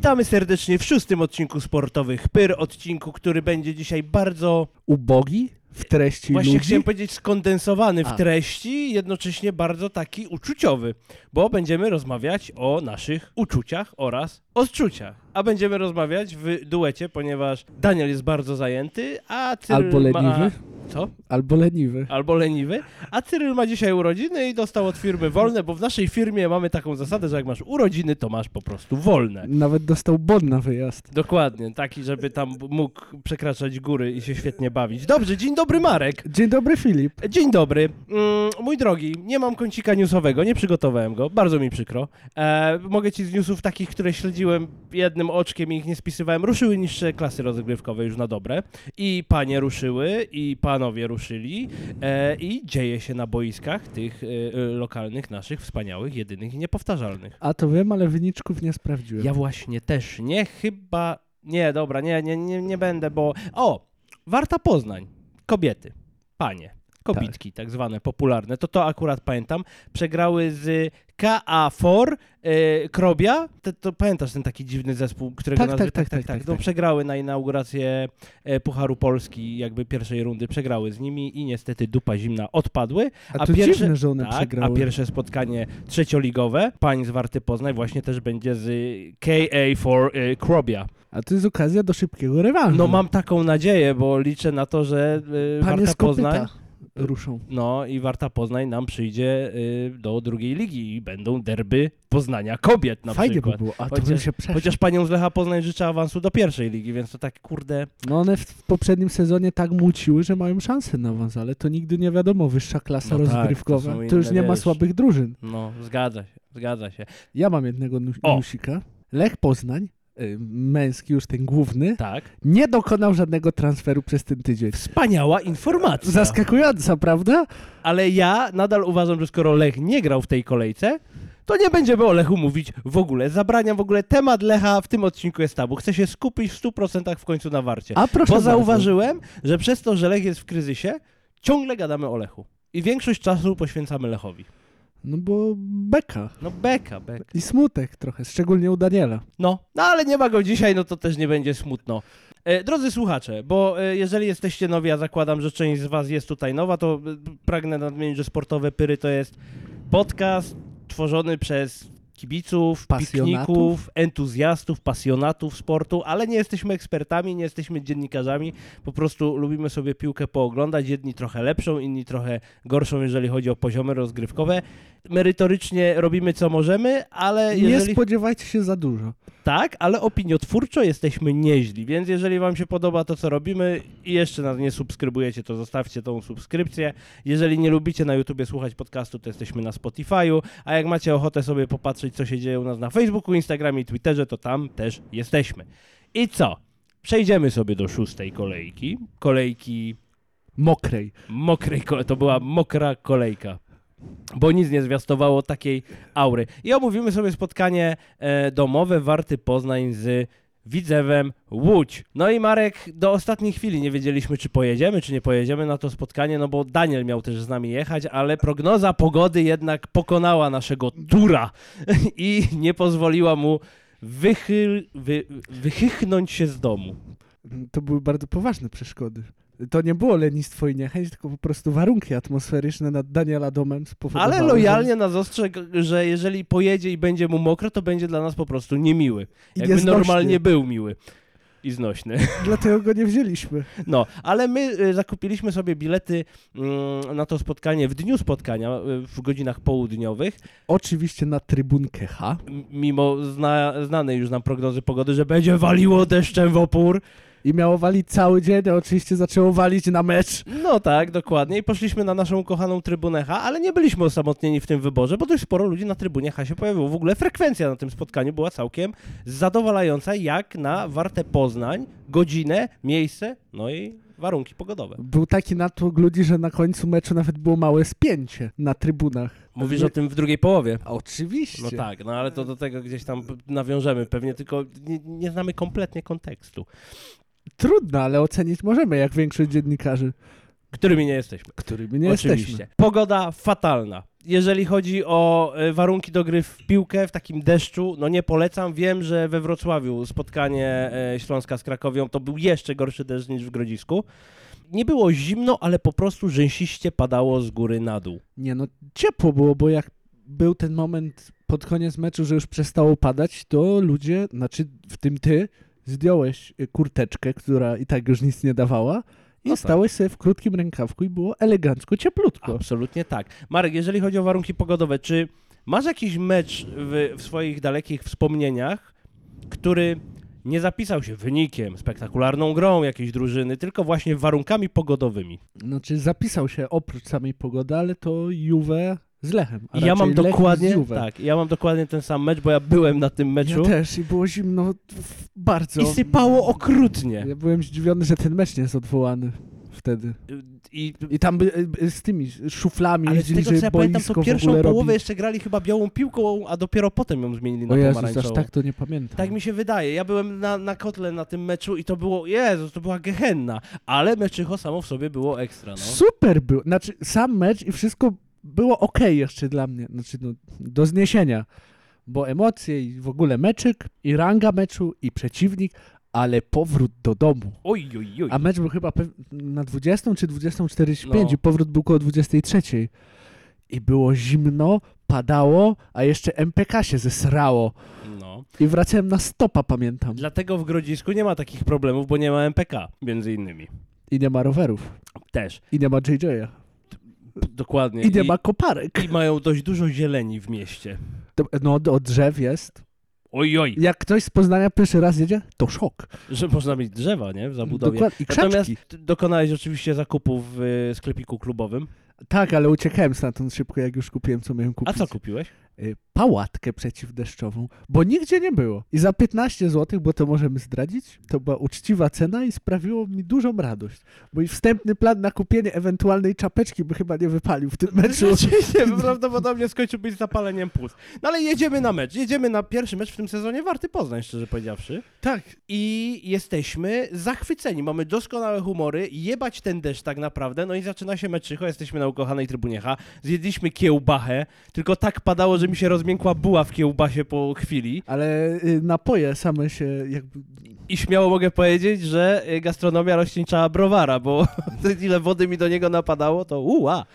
Witamy serdecznie w szóstym odcinku Sportowych Pyr, odcinku, który będzie dzisiaj bardzo, Ubogi w treści właśnie ludzi? chciałem powiedzieć skondensowany w A. treści, jednocześnie bardzo taki uczuciowy, bo będziemy rozmawiać o naszych uczuciach oraz odczuciach. A będziemy rozmawiać w duecie, ponieważ Daniel jest bardzo zajęty, a Cyryl Albo leniwy? Albo leniwy. albo leniwy, a Cyryl ma dzisiaj urodziny i dostał od firmy wolne, bo w naszej firmie mamy taką zasadę, że jak masz urodziny, to masz po prostu wolne. Nawet dostał bon na wyjazd. Dokładnie, taki, żeby tam mógł przekraczać góry i się świetnie bawić. Dobrze, dzień dobry Marek. Dzień dobry Filip. Dzień dobry. Mm, mój drogi, nie mam kącika newsowego, nie przygotowałem go, bardzo mi przykro. E, mogę ci z newsów takich, które śledziłem jednym oczkiem i ich nie spisywałem, ruszyły niższe klasy rozgrywkowe już na dobre. I panie ruszyły, i panowie ruszyli, e, i dzieje się na boiskach tych e, e, lokalnych, naszych, wspaniałych, jedynych i niepowtarzalnych. A to wiem, ale wyniczków nie sprawdziłem. Ja właśnie też nie, chyba. Nie, dobra, nie, nie, nie, nie będę, bo. O! Warta Poznań. Kobiety. Panie. Kobitki, tak. zwane, popularne. To to akurat pamiętam. Przegrały z KA4 e, Krobia. To, to pamiętasz ten taki dziwny zespół, którego Tak, nazwy... tak, tak, tak, tak, No, tak. przegrały na inaugurację e, Pucharu Polski, jakby pierwszej rundy. Przegrały z nimi i niestety dupa zimna odpadły. A a to pierwsze- dziwne, że one Tak, przegrały. a pierwsze spotkanie trzecioligowe pań z Warty Poznań właśnie też będzie z KA4 y, Krobia. A to jest okazja do szybkiego rewanżu. No mam taką nadzieję, bo liczę na to, że y, Panie Warta kopyta Poznań ruszą. no i Warta Poznań nam przyjdzie y, do drugiej ligi i będą derby Poznania kobiet na Fajnie przykład. by było, a to Chociaż- bym się przeszedł. Chociaż panią z Lecha Poznań życzę awansu do pierwszej ligi, więc to tak kurde, No one w, poprzednim sezonie tak muciły, że mają szansę na awans, ale to nigdy nie wiadomo, wyższa klasa No tak, to rozgrywkowa. są to, inne, już nie ma wiesz. słabych drużyn. no zgadza się, zgadza się. Ja mam jednego nu- O! newsika. Lech Poznań, męski już ten główny, Tak. nie dokonał żadnego transferu przez ten tydzień. Wspaniała informacja. Zaskakująca, prawda? Ale ja nadal uważam, że skoro Lech nie grał w tej kolejce, to nie będziemy o Lechu mówić w ogóle. Zabraniam w ogóle temat Lecha w tym odcinku jest tabu. Chcę się skupić w 100% w końcu na warcie. A proszę Bo bardzo. zauważyłem, że przez to, że Lech jest w kryzysie, ciągle gadamy o Lechu. I większość czasu poświęcamy Lechowi. No bo beka. No beka, beka. I smutek trochę, szczególnie u Daniela. No, no ale nie ma go dzisiaj, no to też nie będzie smutno. E, drodzy słuchacze, bo e, jeżeli jesteście nowi, a zakładam, że część z was jest tutaj nowa, to e, pragnę nadmienić, że Sportowe Pyry to jest podcast tworzony przez kibiców, pikników, entuzjastów, pasjonatów sportu, ale nie jesteśmy ekspertami, nie jesteśmy dziennikarzami, po prostu lubimy sobie piłkę pooglądać, jedni trochę lepszą, inni trochę gorszą, jeżeli chodzi o poziomy rozgrywkowe. Merytorycznie robimy co możemy, ale Nie jeżeli... spodziewajcie się za dużo. Tak, ale opiniotwórczo jesteśmy nieźli, więc jeżeli wam się podoba to, co robimy i jeszcze nas nie subskrybujecie, to zostawcie tą subskrypcję. Jeżeli nie lubicie na YouTubie słuchać podcastu, to jesteśmy na Spotify'u, a jak macie ochotę sobie popatrzeć, co się dzieje u nas na Facebooku, Instagramie i Twitterze, to tam też jesteśmy. I co? Przejdziemy sobie do szóstej kolejki. Kolejki Mokrej. mokrej, to była mokra kolejka. Bo nic nie zwiastowało takiej aury. I omówimy sobie spotkanie e, domowe Warty Poznań z Widzewem Łódź. No i Marek, do ostatniej chwili nie wiedzieliśmy, czy pojedziemy, czy nie pojedziemy na to spotkanie, no bo Daniel miał też z nami jechać, ale prognoza pogody jednak pokonała naszego tura i nie pozwoliła mu wy, wychychnąć się z domu. To były bardzo poważne przeszkody. To nie było lenistwo i niechęć, tylko po prostu warunki atmosferyczne nad Daniela domem spowodowały. Ale że- lojalnie nas ostrzegł, że jeżeli pojedzie i będzie mu mokro, to będzie dla nas po prostu niemiły. I Jakby nieznośny. normalnie był miły i znośny. Dlatego go nie wzięliśmy. No, ale my y, zakupiliśmy sobie bilety mm, na to spotkanie w dniu spotkania, y, w godzinach południowych, Oczywiście na trybunkę H. mimo zna, znanej już nam prognozy pogody, że będzie waliło deszczem w opór. I miało walić cały dzień, a oczywiście zaczęło walić na mecz. No tak, dokładnie. I poszliśmy na naszą kochaną trybunę H, ale nie byliśmy osamotnieni w tym wyborze, bo dość sporo ludzi na trybunie H się pojawiło. W ogóle frekwencja na tym spotkaniu była całkiem zadowalająca, jak na Wartę Poznań, godzinę, miejsce, no i warunki pogodowe. Był taki natłok ludzi, że na końcu meczu nawet było małe spięcie na trybunach. Mówisz o tym w drugiej połowie. Oczywiście. No tak, no ale to do tego gdzieś tam nawiążemy pewnie, tylko nie, nie znamy kompletnie kontekstu, Trudno, ale ocenić możemy, jak większość dziennikarzy, którymi nie jesteśmy. którymi nie Oczywiście. jesteśmy. Pogoda fatalna. jeżeli chodzi o e, warunki do gry w piłkę w takim deszczu, no nie polecam. Wiem, że we Wrocławiu spotkanie e, Śląska z Krakowią to był jeszcze gorszy deszcz niż w Grodzisku. Nie było zimno, ale po prostu rzęsiście padało z góry na dół. Nie no, ciepło było, bo jak był ten moment pod koniec meczu, że już przestało padać, to ludzie, znaczy w tym ty, zdjąłeś y, kurteczkę, która i tak już nic nie dawała i No tak. stałeś sobie w krótkim rękawku i było elegancko, cieplutko. Absolutnie tak. Marek, jeżeli chodzi o warunki pogodowe, czy masz jakiś mecz w, w swoich dalekich wspomnieniach, który nie zapisał się wynikiem, spektakularną grą jakiejś drużyny, tylko właśnie warunkami pogodowymi? Znaczy zapisał się oprócz samej pogody, ale to Juve z Lechem. a ja mam z dokładnie, tak, ja mam dokładnie ten sam mecz, bo ja byłem na tym meczu Ja też i było zimno bardzo. i sypało okrutnie. Ja byłem zdziwiony, że ten mecz nie jest odwołany wtedy. I, I tam by, y, z tymi szuflami ale z jeździli, tego co ja pamiętam, to pierwszą połowę jeszcze grali chyba białą piłką, a dopiero potem ją zmienili na O Jezus, pomarańczową. aż tak to nie pamiętam. Tak mi się wydaje. Ja byłem na, na kotle na tym meczu i to było, Jezus, to była gehenna. Ale meczycho samo w sobie było ekstra, no. Super był. Znaczy, sam mecz i wszystko było ok jeszcze dla mnie. Znaczy, no, do zniesienia. Bo emocje i w ogóle meczyk, i ranga meczu, i przeciwnik, ale powrót do domu. Oj, oj, oj. A mecz był chyba na 20 czy 20.45 No. i powrót był koło 23. I było zimno, padało, a jeszcze MPK się zesrało. No. I wracałem na stopa, pamiętam. Dlatego w Grodzisku nie ma takich problemów, bo nie ma MPK, między innymi. I nie ma rowerów. Też. I nie ma JJ'a. Dokładnie. I nie ma koparek. I mają dość dużo zieleni w mieście. No, od drzew jest. Oj, oj. Jak ktoś z Poznania pierwszy raz jedzie, to szok. Że można mieć drzewa, nie? W zabudowie. Dokładnie. I Natomiast krzaczki. ty dokonałeś oczywiście zakupów w y, sklepiku klubowym. Tak, ale uciekałem stamtąd szybko, jak już kupiłem, co miałem A kupić. co kupiłeś? Y, Pałatkę przeciwdeszczową, bo nigdzie nie było. I za 15 zł, bo to możemy zdradzić, to była uczciwa cena i sprawiło mi dużą radość. Mój wstępny plan na kupienie ewentualnej czapeczki by chyba nie wypalił w tym meczu. Rzeczywiście, prawdopodobnie skończyłbyś zapaleniem płuc. No ale jedziemy na mecz. Jedziemy na pierwszy mecz w tym sezonie warty Poznań, szczerze powiedziawszy. Tak, I jesteśmy zachwyceni. Mamy doskonałe humory, jebać ten deszcz tak naprawdę. No i zaczyna się meczycho, jesteśmy na ukochanej trybunie H. Zjedliśmy kiełbachę, tylko tak padało, że mi się rozmiękła buła w kiełbasie po chwili. ale y, napoje same się jakby... I śmiało mogę powiedzieć, że y, gastronomia rozcieńczała browara, bo ile wody mi do niego napadało, to uła.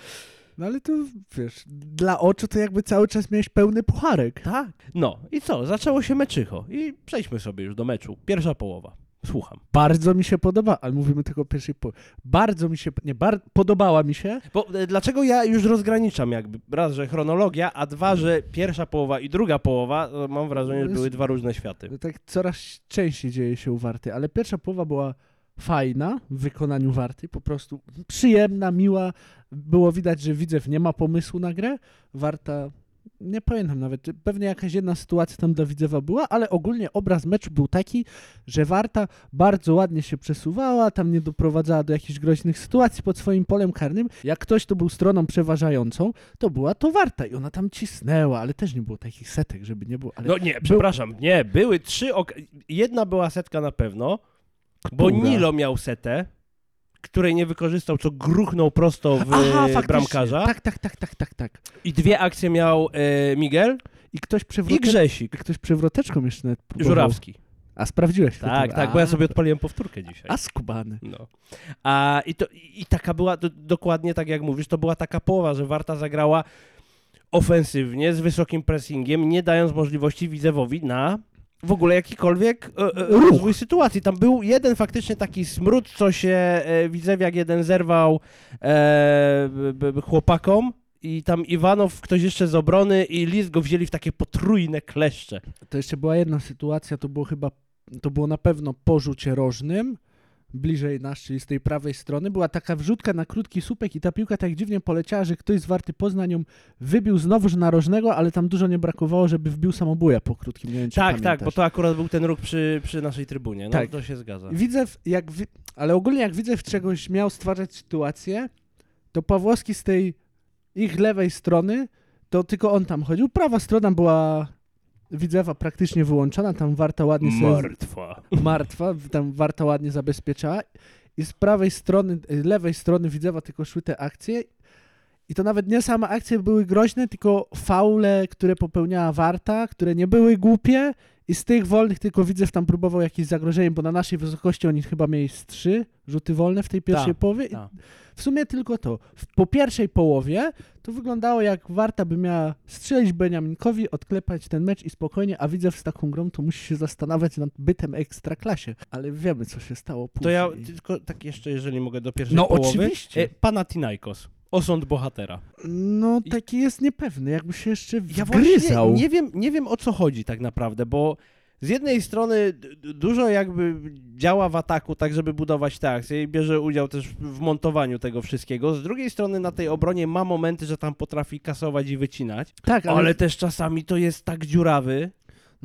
No ale to, wiesz, dla oczu to jakby cały czas miałeś pełny pucharek. Tak. No i co? Zaczęło się meczycho. I przejdźmy sobie już do meczu. Pierwsza połowa. Słucham. Bardzo mi się podoba, ale mówimy tylko o pierwszej po... Bardzo mi się, nie, bar... podobała mi się, Bo e, dlaczego ja już rozgraniczam jakby? Raz, że chronologia, a dwa, że pierwsza połowa i druga połowa, to mam wrażenie, że były dwa różne światy. tak coraz częściej dzieje się u Warty, ale pierwsza połowa była fajna w wykonaniu Warty, po prostu przyjemna, miła. Było widać, że Widzew nie ma pomysłu na grę. Warta, nie pamiętam nawet, pewnie jakaś jedna sytuacja tam dla Widzewa była, ale ogólnie obraz meczu był taki, że Warta bardzo ładnie się przesuwała, tam nie doprowadzała do jakichś groźnych sytuacji pod swoim polem karnym. Jak ktoś to był stroną przeważającą, to była to Warta i ona tam cisnęła, ale też nie było takich setek, żeby nie było. No nie, przepraszam, nie, były trzy, ok- jedna była setka na pewno, bo Która? Nilo miał setę, której nie wykorzystał, co gruchnął prosto w Aha, faktycznie. bramkarza. Tak, tak, tak, tak, tak, tak. I dwie akcje miał e, Miguel I ktoś i przewrote... Grzesik. I ktoś przewroteczką jeszcze nawet próbował. Żurawski. A sprawdziłeś to? Tak, to- tak, bo ja sobie odpaliłem powtórkę dzisiaj. A skubany. No. A i, to, i taka była, do, dokładnie tak jak mówisz, to była taka połowa, że Warta zagrała ofensywnie, z wysokim pressingiem, nie dając możliwości Widzewowi na w ogóle jakikolwiek e, e, Ruch. rozwój sytuacji. Tam był jeden faktycznie taki smród, co się e, Widzewiak jeden zerwał chłopakom i tam Iwanow, ktoś jeszcze z obrony i Lis go wzięli w takie potrójne kleszcze. To jeszcze była jedna sytuacja, to było chyba, to było na pewno po rzucie rożnym, bliżej nas, czyli z tej prawej strony, była taka wrzutka na krótki słupek i ta piłka tak dziwnie poleciała, że ktoś z Warty Poznań ją wybił znowuż na rożnego, ale tam dużo nie brakowało, żeby wbił samobuja po krótkim, nie wiem Tak, tak, pamiętasz. bo to akurat był ten ruch przy, przy naszej trybunie. No Tak. to się zgadza. Widzę, jak wi- ale ogólnie jak widzę w czegoś miał stwarzać sytuację, to Pawłowski z tej ich lewej strony, to tylko on tam chodził. Prawa strona była Widzewa praktycznie wyłączona, tam Warta ładnie sobie... Martwa. Martwa, tam Warta ładnie zabezpieczała. I z prawej strony, y, lewej strony Widzewa tylko szły te akcje. I to nawet nie same akcje były groźne, tylko faule, które popełniała Warta, które nie były głupie i z tych wolnych tylko Widzew tam próbował jakieś zagrożenie, bo na naszej wysokości oni chyba mieli z trzy rzuty wolne w tej pierwszej Tak, połowie. I tak. W sumie tylko to. W- Po pierwszej połowie to wyglądało jak Warta by miała strzelić Beniaminkowi, odklepać ten mecz i spokojnie, a Widzew z taką grą to musi się zastanawiać nad bytem ekstraklasie. Ale wiemy, co się stało później. To ja tylko tak jeszcze, jeżeli mogę, do pierwszej No, połowy. oczywiście. E, Panathinaikos. Osąd bohatera. No, taki jest niepewny, jakby się jeszcze Ja wgryzał. nie wiem, nie wiem o co chodzi tak naprawdę, bo z jednej strony dużo jakby działa w ataku, tak żeby budować te akcje i bierze udział też w montowaniu tego wszystkiego. Z drugiej strony na tej obronie ma momenty, że tam potrafi kasować i wycinać, Tak, ale, ale też czasami to jest tak dziurawy,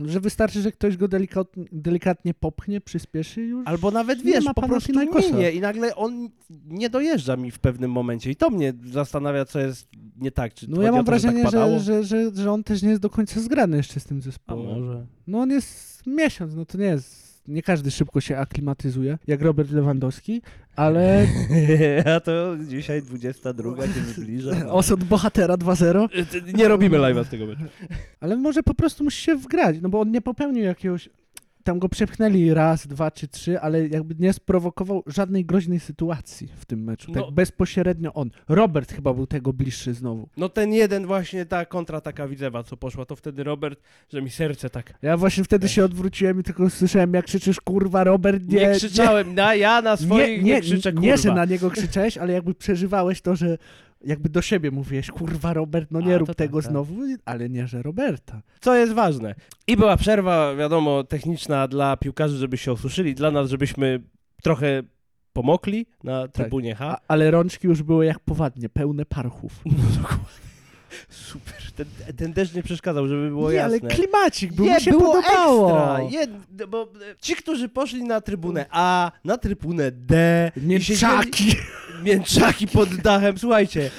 że wystarczy, że ktoś go delikatnie, delikatnie popchnie, przyspieszy już. albo nawet Nie wiesz, ma po prostu minie i nagle on nie dojeżdża mi w pewnym momencie i to mnie zastanawia, co jest nie tak. Czy No ja mam to, że wrażenie, tak że, że, że, że on też nie jest do końca zgrany jeszcze z tym A zespołem. może. No on jest miesiąc, no to nie jest. Nie każdy szybko się aklimatyzuje, jak Robert Lewandowski, ale A to dzisiaj 22 się zbliża. osąd bohatera 2-0, Nie robimy live'a z tego meczu. ale może po prostu musi się wgrać, no bo on nie popełnił jakiegoś. Tam go przepchnęli raz, dwa czy trzy, ale jakby nie sprowokował żadnej groźnej sytuacji w tym meczu. No. Tak bezpośrednio on. Robert chyba był tego bliższy znowu. No ten jeden właśnie, ta kontra taka widzewa, co poszła, to wtedy Robert, że mi serce tak... Ja właśnie wtedy się odwróciłem i tylko słyszałem, jak krzyczysz, kurwa, Robert, nie. Nie, krzyczałem, na, ja na swoich nie, krzyczę, kurwa. nie, że na niego krzyczałeś, ale jakby przeżywałeś to, że jakby do siebie mówiłeś, kurwa Robert, no nie A, rób to tego tak, tak. znowu, ale nie, że Roberta. Co jest ważne. I była przerwa, wiadomo, techniczna dla piłkarzy, żeby się osuszyli, dla nas, żebyśmy trochę pomokli na trybunie H. A, ale rączki już były jak powadnie, pełne parchów. No dokładnie. Super. Ten, ten deszcz nie przeszkadzał, żeby było nie, ale jasne. klimacik, był, nie, mi się było podobało. ekstra. Je, bo e, ci, którzy poszli na trybunę A, na trybunę D, siedzieli- Mięczaki. mięczaki pod dachem. Słuchajcie,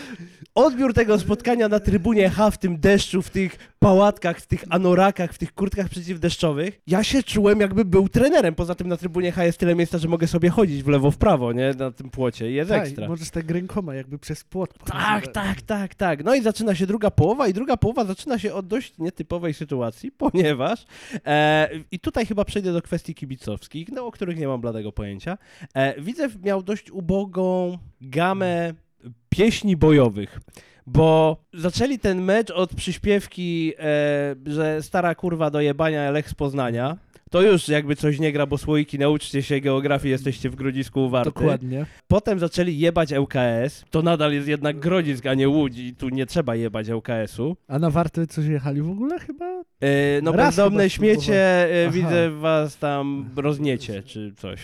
odbiór tego spotkania na trybunie H w tym deszczu, w tych pałatkach, w tych anorakach, w tych kurtkach przeciwdeszczowych, ja się czułem jakby był trenerem. Poza tym na trybunie H jest tyle miejsca, że mogę sobie chodzić w lewo, w prawo, nie? Na tym płocie i jest Tak, ekstra. możesz tak rękoma jakby przez płot. Tak, tak, tak, tak. No i zaczyna się druga połowa i druga połowa zaczyna się od dość nietypowej sytuacji, ponieważ e, i tutaj chyba przejdę do kwestii kibicowskich, no, o których nie mam bladego pojęcia. E, Widzew miał dość ubogą gamę pieśni bojowych. Bo zaczęli ten mecz od przyśpiewki, e, że stara kurwa do jebania Lech z Poznania. To już jakby coś nie gra, bo słoiki, nauczcie się geografii, jesteście w Grodzisku Warty. Dokładnie. Potem zaczęli jebać ŁKS. To nadal jest jednak Grodzisk, a nie Łódź i tu nie trzeba jebać ŁKS-u. A na Wartę coś jechali w ogóle chyba? E, no Raz chyba śmiecie, e, widzę was tam rozniecie, czy coś.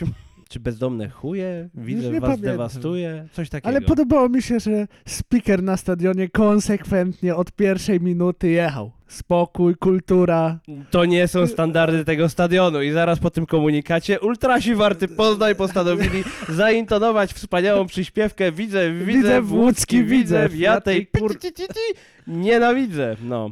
Czy bezdomne chuje, widzę was pamiętam. dewastuje, coś takiego. Ale podobało mi się, że speaker na stadionie konsekwentnie od pierwszej minuty jechał. Spokój, kultura. To nie są standardy tego stadionu i zaraz po tym komunikacie ultrasi Warty Poznań postanowili zaintonować wspaniałą przyśpiewkę Widzę, widzę, Widzew w łódzki, widzę, ja tej ti- nienawidzę, no.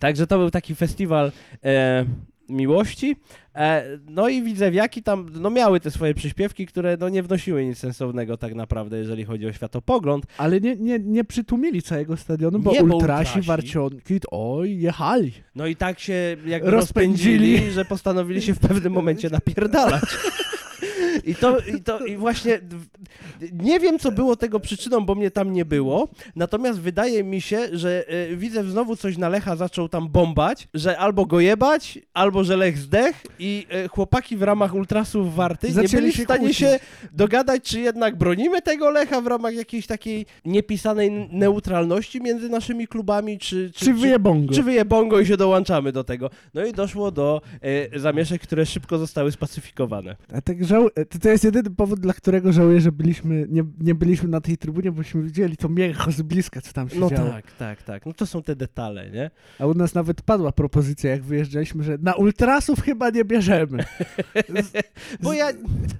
Także to był taki festiwal e, miłości. E, no i widzewiaki tam no, miały te swoje przyśpiewki, które no, nie wnosiły nic sensownego tak naprawdę, jeżeli chodzi o światopogląd. Ale nie, nie, nie przytłumili całego stadionu, bo Nie, bo ultrasi, ultrasi. warcionki, oj, jechali. No i tak się jakby Rozpędzili. rozpędzili, że postanowili się w pewnym momencie napierdalać. I to, i to i właśnie nie wiem, co było tego przyczyną, bo mnie tam nie było. Natomiast wydaje mi się, że e, widzę znowu coś na Lecha zaczął tam bombać, że albo go jebać, albo że Lech zdech i e, chłopaki w ramach ultrasów warty nie Zaczęli byli w się stanie kłócić. się dogadać, czy jednak bronimy tego Lecha w ramach jakiejś takiej niepisanej neutralności między naszymi klubami, czy, Czy wyjebongo. czy wyje bongo i się dołączamy do tego. No i doszło do e, zamieszek, które szybko zostały spacyfikowane. A tak żał... to, to jest jedyny powód, dla którego żałuję, że byliśmy, nie, nie byliśmy na tej trybunie, bośmy widzieli to mięcho z bliska, co tam się No działo. tak, tak, tak. No to są te detale, nie? A u nas nawet padła propozycja, jak wyjeżdżaliśmy, że na ultrasów chyba nie bierzemy. Bo ja...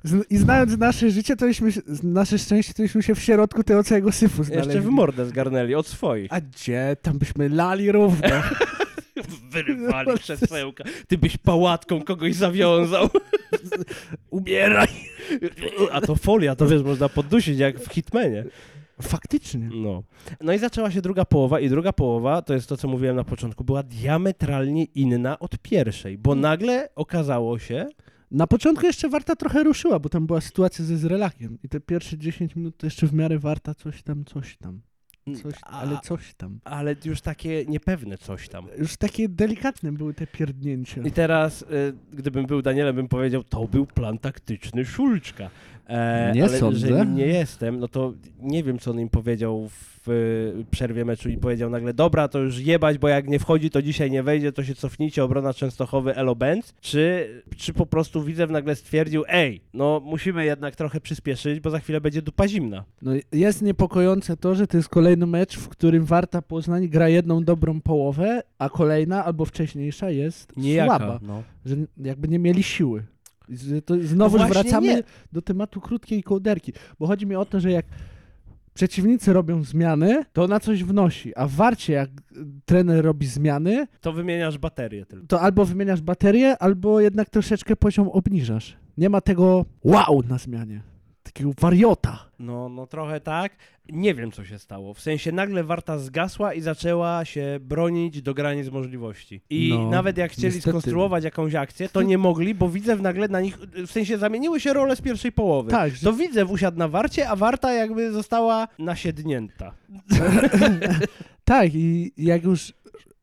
Z, I znając nasze życie, to byśmy, z- nasze szczęście, to byśmy się w środku tego całego syfu znaleźli. Jeszcze w mordę zgarnęli od swoich. A gdzie? Tam byśmy lali równo. Wyrywali krzesełka. Ty byś pałatką kogoś zawiązał. Umieraj. A to folia, to wiesz, można poddusić jak w Hitmanie. Faktycznie. No. no i zaczęła się druga połowa i druga połowa, to jest to, co mówiłem na początku, była diametralnie inna od pierwszej, bo nagle okazało się, Na początku jeszcze Warta trochę ruszyła, bo tam była sytuacja ze Zrelakiem i te pierwsze 10 minut to jeszcze w miarę Warta coś tam, coś tam. Coś, a- ale coś tam. ale już takie niepewne coś tam. Już takie delikatne były te pierdnięcia. I teraz, y, gybym był Danielem, bym powiedział, to był plan taktyczny Szulczka. E, Nie ale sądzę. że nim nie jestem, no to nie wiem, co on im powiedział w y, przerwie meczu i powiedział nagle, dobra, to już jebać, bo jak nie wchodzi, to dzisiaj nie wejdzie, to się cofnijcie, obrona Częstochowy, Elo Benz. Czy, czy po prostu Widzew nagle stwierdził, ej, no musimy jednak trochę przyspieszyć, bo za chwilę będzie dupa zimna. No, jest niepokojące to, że to jest kolejny mecz, w którym Warta Poznań gra jedną dobrą połowę, a kolejna albo wcześniejsza jest słaba. No. Że jakby nie mieli siły. To znowu No wracamy nie. do tematu krótkiej kołderki, bo chodzi mi o to, że jak przeciwnicy robią zmiany, to ona coś wnosi, a w Warcie jak trener robi zmiany, To wymieniasz baterię tylko. to albo wymieniasz baterię, albo jednak troszeczkę poziom obniżasz. Nie ma tego wow na zmianie. Takiego wariota. No, no trochę tak. Nie wiem, co się stało. W sensie nagle Warta zgasła i zaczęła się bronić do granic możliwości. I No, nawet jak chcieli niestety. skonstruować jakąś akcję, to nie mogli, bo Widzew nagle na nich, w sensie zamieniły się role z pierwszej połowy. Tak, że To Widzew usiadł na Warcie, a Warta jakby została nasiednięta. Tak, i jak już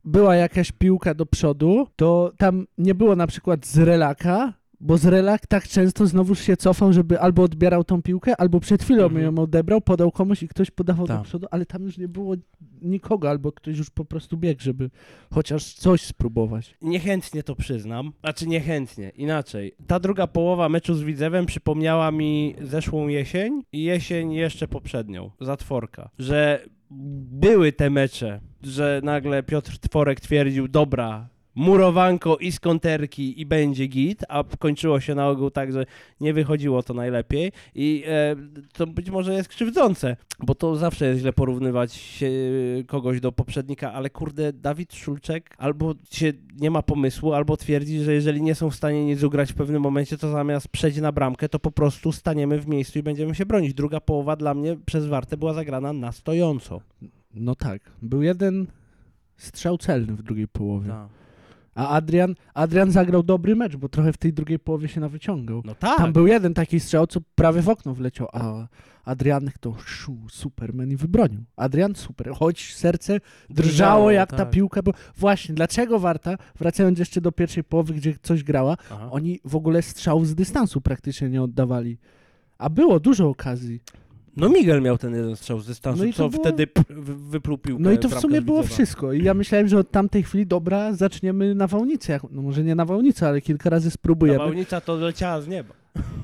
była jakaś piłka do przodu, to tam nie było na przykład z relaka, bo z relak tak często znowuż się cofał, żeby albo odbierał tą piłkę, albo przed chwilą Mhm. ją odebrał, podał komuś i ktoś podawał do Tak. przodu, ale tam już nie było nikogo, albo ktoś już po prostu biegł, żeby chociaż coś spróbować. Niechętnie to przyznam. Znaczy niechętnie, inaczej. Ta druga połowa meczu z Widzewem przypomniała mi zeszłą jesień i jesień jeszcze poprzednią, zatworka. Że były te mecze, że nagle Piotr Tworek twierdził, dobra, murowanko i z konterki i będzie git, a kończyło się na ogół tak, że nie wychodziło to najlepiej i e, to być może jest krzywdzące, bo to zawsze jest źle porównywać się, kogoś do poprzednika, ale kurde, Dawid Szulczek albo się nie ma pomysłu, albo twierdzi, że jeżeli nie są w stanie nic ugrać w pewnym momencie, to zamiast przejść na bramkę, to po prostu staniemy w miejscu i będziemy się bronić. Druga połowa dla mnie przez Wartę była zagrana na stojąco. No tak, był jeden strzał celny w drugiej połowie. A Adrian, Adrian zagrał dobry mecz, bo trochę w tej drugiej połowie się nawyciągał. No tak. Tam był jeden taki strzał, co prawie w okno wleciał, a Adrianek to szu, Superman i wybronił. Adrian super, choć serce drżało jak ta tak. piłka, bo właśnie, dlaczego Warta, wracając jeszcze do pierwszej połowy, gdzie coś grała, Aha. oni w ogóle strzał z dystansu praktycznie nie oddawali. A było dużo okazji. No Miguel miał ten jeden strzał z dystansu, No co było- wtedy wypluł piłkę No i to w sumie było wszystko. I ja myślałem, że od tamtej chwili, dobra, zaczniemy nawałnicę. No może nie nawałnicę, ale kilka razy spróbujemy. Nawałnica to leciała z nieba.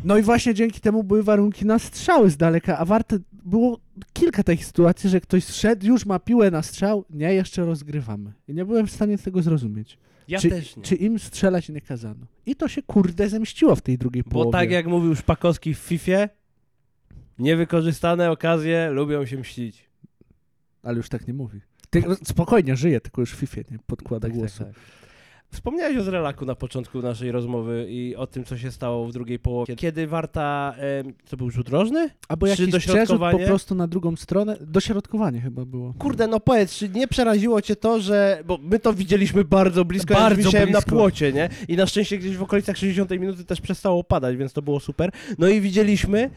No i właśnie dzięki temu były warunki na strzały z daleka, a warte było kilka takich sytuacji, że ktoś szedł, już ma piłę na strzał, nie, jeszcze rozgrywamy. I nie byłem w stanie tego zrozumieć. Ja czy, też nie. czy im strzelać nie kazano. I to się kurde zemściło w tej drugiej Bo połowie. tak jak mówił Szpakowski w Fifie, niewykorzystane okazje lubią się mścić. Ale już tak nie mówi. Ty, spokojnie, żyje, tylko już w FIFA nie podkłada głosu. Wspomniałeś o Zrelaku na początku naszej rozmowy i o tym, co się stało w drugiej połowie. Kiedy Warta, to był rzut rożny? Albo Czy jakiś po dośrodkowanie? prostu na drugą stronę. Dośrodkowanie chyba było. Kurde, no powiedz, czy nie przeraziło cię to, że... Bo my to widzieliśmy bardzo blisko, Bardzo ja wisiałem na płocie, nie? I na szczęście gdzieś w okolicach 60 minuty też przestało padać, więc to było super. No i widzieliśmy,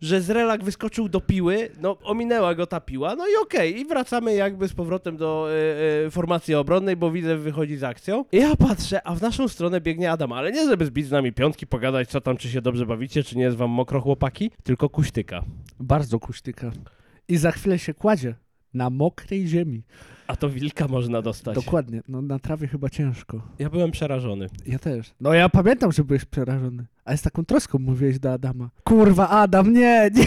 że Zrelak wyskoczył do piły, no ominęła go ta piła, no i okej, i wracamy jakby z powrotem do e, e, formacji obronnej, bo widzę wychodzi z akcją. I ja patrzę, a w naszą stronę biegnie Adam, ale nie żeby zbić z nami piątki, pogadać co tam, czy się dobrze bawicie, czy nie jest wam mokro chłopaki, tylko kuśtyka. Bardzo kuśtyka. I za chwilę się kładzie na mokrej ziemi. A to wilka można dostać. Dokładnie. No na trawie chyba ciężko. Ja byłem przerażony. Ja też. No ja pamiętam, że byłeś przerażony. A z taką troską mówiłeś do Adama. Kurwa, Adam, nie, nie,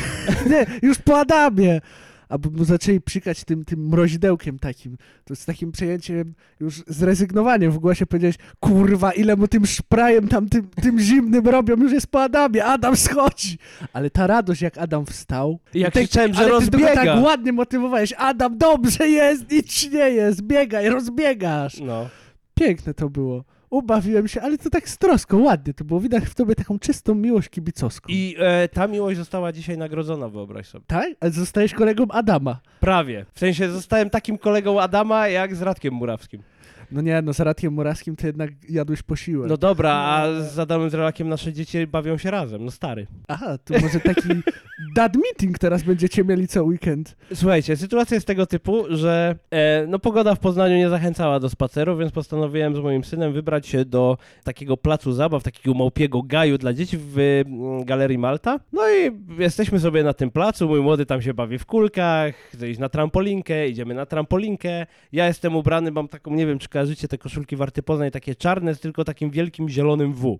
nie, już po Adamie. Albo mu zaczęli psikać tym, tym mrozidełkiem takim. To z takim przejęciem, już zrezygnowaniem w głosie powiedziałeś, kurwa, ile mu tym szprajem tam, tym, tym zimnym robią, już jest po Adamie, Adam schodzi. Ale ta radość, jak Adam wstał. I jak krzyczałem, że rozbiega. tak ładnie motywowałeś, Adam, dobrze jest, nic nie jest, biegaj, rozbiegasz. No. Piękne to było. Ubawiłem się, ale to tak z troską, ładnie to było. Widać w tobie taką czystą miłość kibicowską. I e, ta miłość została dzisiaj nagrodzona, wyobraź sobie. Tak? Ale zostajesz kolegą Adama. Prawie. W sensie zostałem takim kolegą Adama, jak z Radkiem Murawskim. No nie, no z Radkiem Murawskim to jednak jadłeś posiłek. No dobra, a z Adamem Zrelakiem nasze dzieci bawią się razem, no stary. Aha, to może taki dad meeting teraz będziecie mieli co weekend. Słuchajcie, sytuacja jest tego typu, że e, no pogoda w Poznaniu nie zachęcała do spaceru, więc postanowiłem z moim synem wybrać się do takiego placu zabaw, takiego małpiego gaju dla dzieci w mm, Galerii Malta. No i jesteśmy sobie na tym placu, mój młody tam się bawi w kulkach, chce iść na trampolinkę, idziemy na trampolinkę. Ja jestem ubrany, mam taką, nie wiem czy kojarzycie te koszulki Warty Poznań, takie czarne z tylko takim wielkim zielonym W.